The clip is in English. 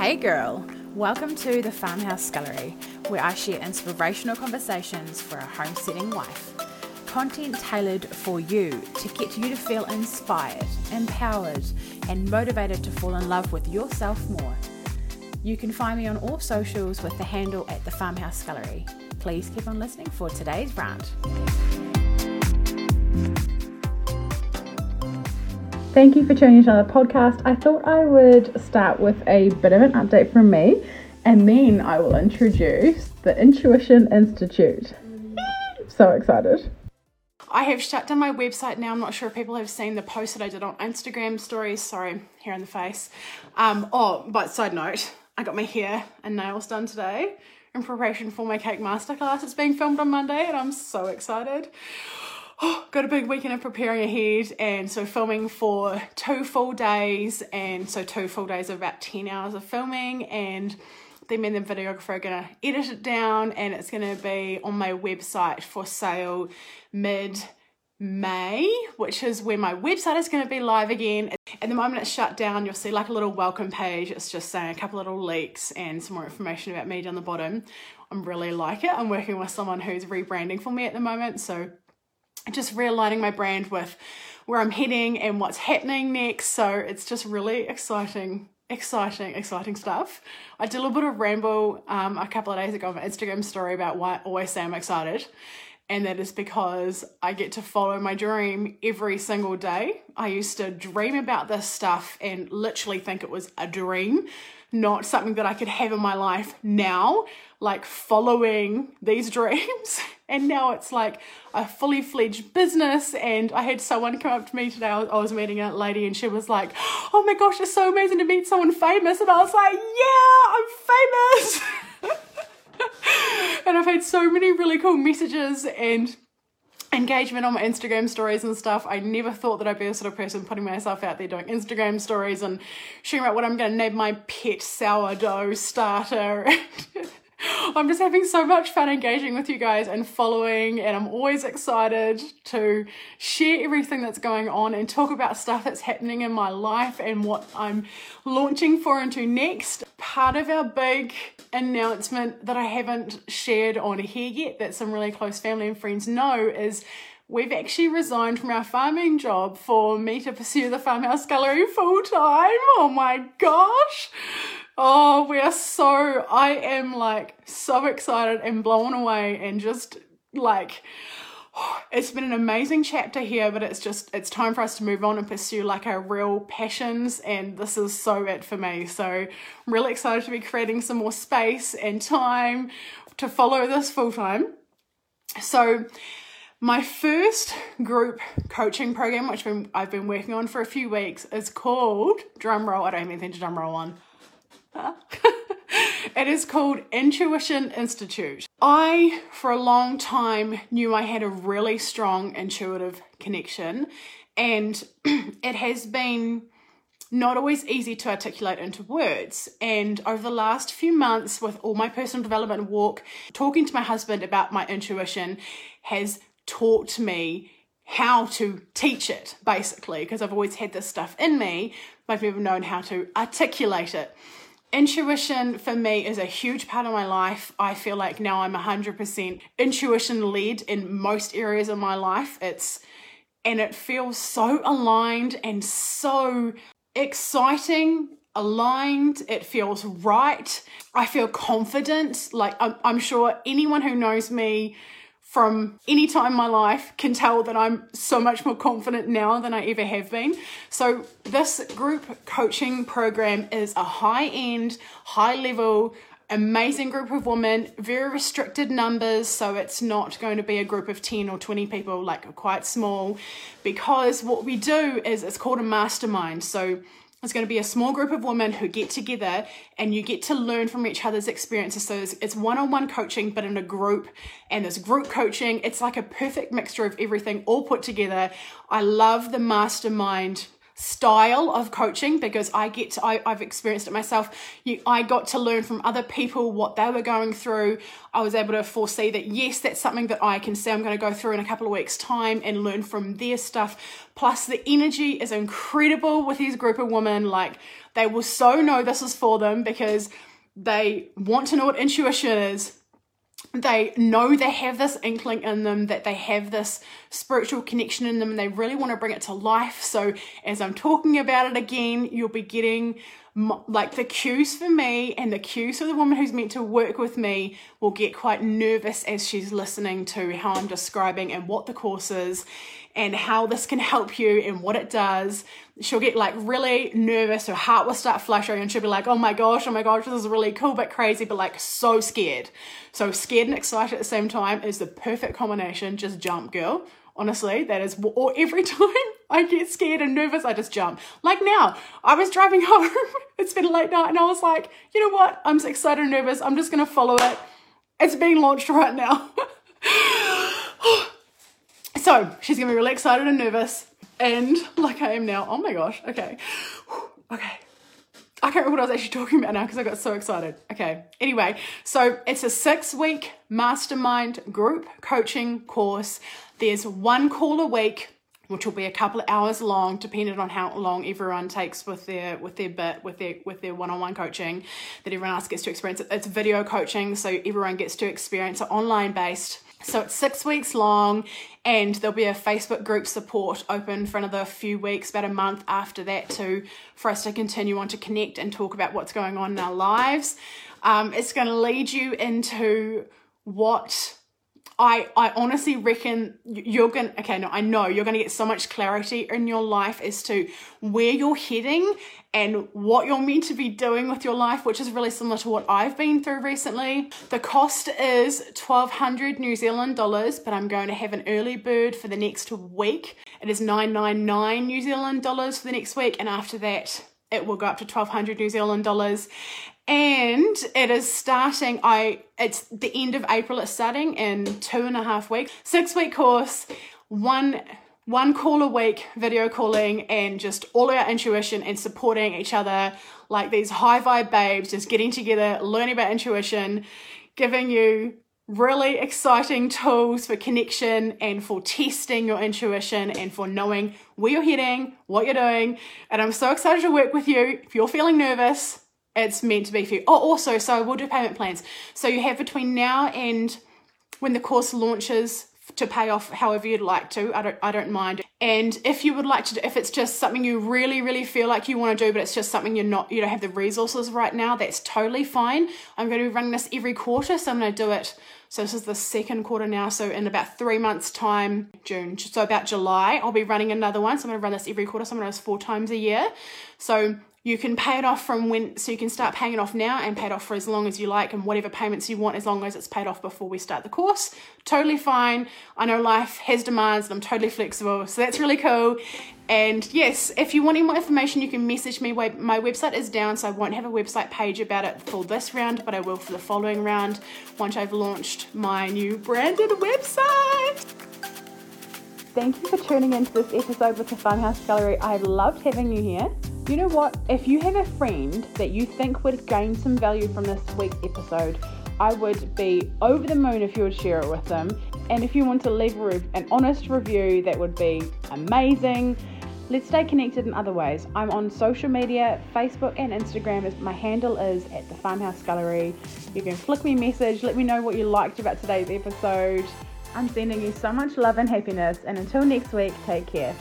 Hey girl, welcome to the Farmhouse Scullery, where I share inspirational conversations for a homesteading wife. Content tailored for you to get you to feel inspired, empowered, and motivated to fall in love with yourself more. You can find me on all socials with the handle at the Farmhouse Scullery. Please keep on listening for today's rant. Thank you for tuning into another podcast. I thought I would start with a bit of an update from me and then I will introduce the Intuition Institute. So excited. I have shut down my website now. I'm not sure if people have seen the post that I did on Instagram stories. Sorry, hair in the face. Um, oh, but side note, I got my hair and nails done today in preparation for my cake masterclass. It's being filmed on Monday and I'm so excited oh, got a big weekend of preparing ahead and so filming for two full days and so two full days of about 10 hours of filming and then me and the videographer are gonna edit it down and it's gonna be on my website for sale mid May, which is when my website is going to be live again. At the moment it's shut down, you'll see like a little welcome page. It's just saying a couple little leaks and some more information about me down the bottom. I'm really like it. I'm working with someone who's rebranding for me at the moment, so just realigning my brand with where I'm heading and what's happening next. So it's just really exciting, exciting, exciting stuff. I did a little bit of ramble um, a couple of days ago on my Instagram story about why I always say I'm excited. And that is because I get to follow my dream every single day. I used to dream about this stuff and literally think it was a dream, not something that I could have in my life now, like following these dreams and now it's like a fully fledged business and i had someone come up to me today i was, meeting a lady and she was like oh my gosh it's so amazing to meet someone famous and i was like yeah i'm famous and i've had so many really cool messages and engagement on my Instagram stories and stuff. I never thought that I'd be the sort of person putting myself out there doing Instagram stories and sharing about what I'm going to name my pet sourdough starter. I'm just having so much fun engaging with you guys and following, and I'm always excited to share everything that's going on and talk about stuff that's happening in my life and what I'm launching for into next. Part of our big announcement that I haven't shared on here yet, that some really close family and friends know, is we've actually resigned from our farming job for me to pursue the Farmhouse Scullery full time. Oh my gosh. Oh, we are so, I am like so excited and blown away and just like, it's been an amazing chapter here, but it's just, it's time for us to move on and pursue like our real passions. And this is so it for me. So I'm really excited to be creating some more space and time to follow this full time. So, my first group coaching program, which I've been working on for a few weeks, is called drumroll. I don't have anything to drumroll on. it is called Intuition Institute. I, for a long time, knew I had a really strong intuitive connection, and it has been not always easy to articulate into words. And over the last few months, with all my personal development walk, talking to my husband about my intuition has taught me how to teach it, basically, because I've always had this stuff in me, but I've never known how to articulate it. Intuition for me is a huge part of my life. I feel like now I'm 100% intuition led in most areas of my life. It's and it feels so aligned and so exciting, aligned. It feels right. I feel confident. Like I'm, I'm sure anyone who knows me from any time in my life can tell that I'm so much more confident now than I ever have been. So, this group coaching program is a high end, high level, amazing group of women, very restricted numbers. So, it's not going to be a group of 10 or 20 people, like quite small, because what we do is it's called a mastermind. So, it's going to be a small group of women who get together and you get to learn from each other's experiences. So it's one on one coaching, but in a group. And this group coaching, it's like a perfect mixture of everything all put together. I love the mastermind style of coaching because I get to, I, I've experienced it myself. You, I got to learn from other people what they were going through. I was able to foresee that yes, that's something that I can say I'm going to go through in a couple of weeks' time and learn from their stuff. Plus, the energy is incredible with these group of women. Like they will so know this is for them because they want to know what intuition is they know they have this inkling in them that they have this spiritual connection in them and they really want to bring it to life. So, as I'm talking about it again, you'll be getting like the cues for me and the cues for the woman who's meant to work with me will get quite nervous as she's listening to how I'm describing and what the course is and how this can help you and what it does. She'll get like really nervous, her heart will start fluttering, and she'll be like, oh my gosh, oh my gosh, this is really cool but crazy, but like so scared. So, scared and excited at the same time is the perfect combination. Just jump, girl. Honestly, that is, or every time I get scared and nervous, I just jump. Like now, I was driving home, it's been a late night, and I was like, you know what? I'm excited and nervous. I'm just gonna follow it. It's being launched right now. So she's gonna be really excited and nervous, and like I am now. Oh my gosh. Okay. Okay. I can't remember what I was actually talking about now because I got so excited. Okay. Anyway, so it's a six week mastermind group coaching course. There's one call a week which will be a couple of hours long, depending on how long everyone takes with their with their bit with their with their one-on-one coaching that everyone else gets to experience. It's video coaching, so everyone gets to experience it online based. So it's six weeks long, and there'll be a Facebook group support open for another few weeks, about a month after that, too, for us to continue on to connect and talk about what's going on in our lives. Um, it's going to lead you into what I, I honestly reckon you're going to, okay, no, I know you're going to get so much clarity in your life as to where you're heading and what you're meant to be doing with your life, which is really similar to what I've been through recently. The cost is 1200 New Zealand dollars, but I'm going to have an early bird for the next week. It is 999 New Zealand dollars for the next week, and after that, it will go up to 1200 New Zealand dollars and it is starting i it's the end of april it's starting in two and a half weeks six week course one one call a week video calling and just all our intuition and supporting each other like these high vibe babes just getting together learning about intuition giving you really exciting tools for connection and for testing your intuition and for knowing where you're heading, what you're doing. And I'm so excited to work with you. If you're feeling nervous, it's meant to be for you. Oh, also, so we'll do payment plans. So you have between now and when the course launches to pay off however you'd like to. I don't I don't mind. And if you would like to if it's just something you really really feel like you want to do but it's just something you're not you don't have the resources right now, that's totally fine. I'm going to be running this every quarter, so I'm going to do it so this is the second quarter now. So in about three months' time, June, so about July, I'll be running another one. So I'm to run this every quarter. So I'm to do this four times a year. So you can pay it off from when so you can start paying it off now and pay it off for as long as you like and whatever payments you want as long as it's paid off before we start the course totally fine i know life has demands and i'm totally flexible so that's really cool and yes if you want any more information you can message me my website is down so i won't have a website page about it for this round but i will for the following round once i've launched my new branded website thank you for tuning into this episode with the Farmhouse Scullery i loved having you here you know what? If you have a friend that you think would gain some value from this week's episode, I would be over the moon if you would share it with them. And if you want to leave an honest review, that would be amazing. Let's stay connected in other ways. I'm on social media, Facebook and Instagram. My handle is at the Farmhouse Scullery. You can flick me a message, let me know what you liked about today's episode. I'm sending you so much love and happiness, and until next week, take care.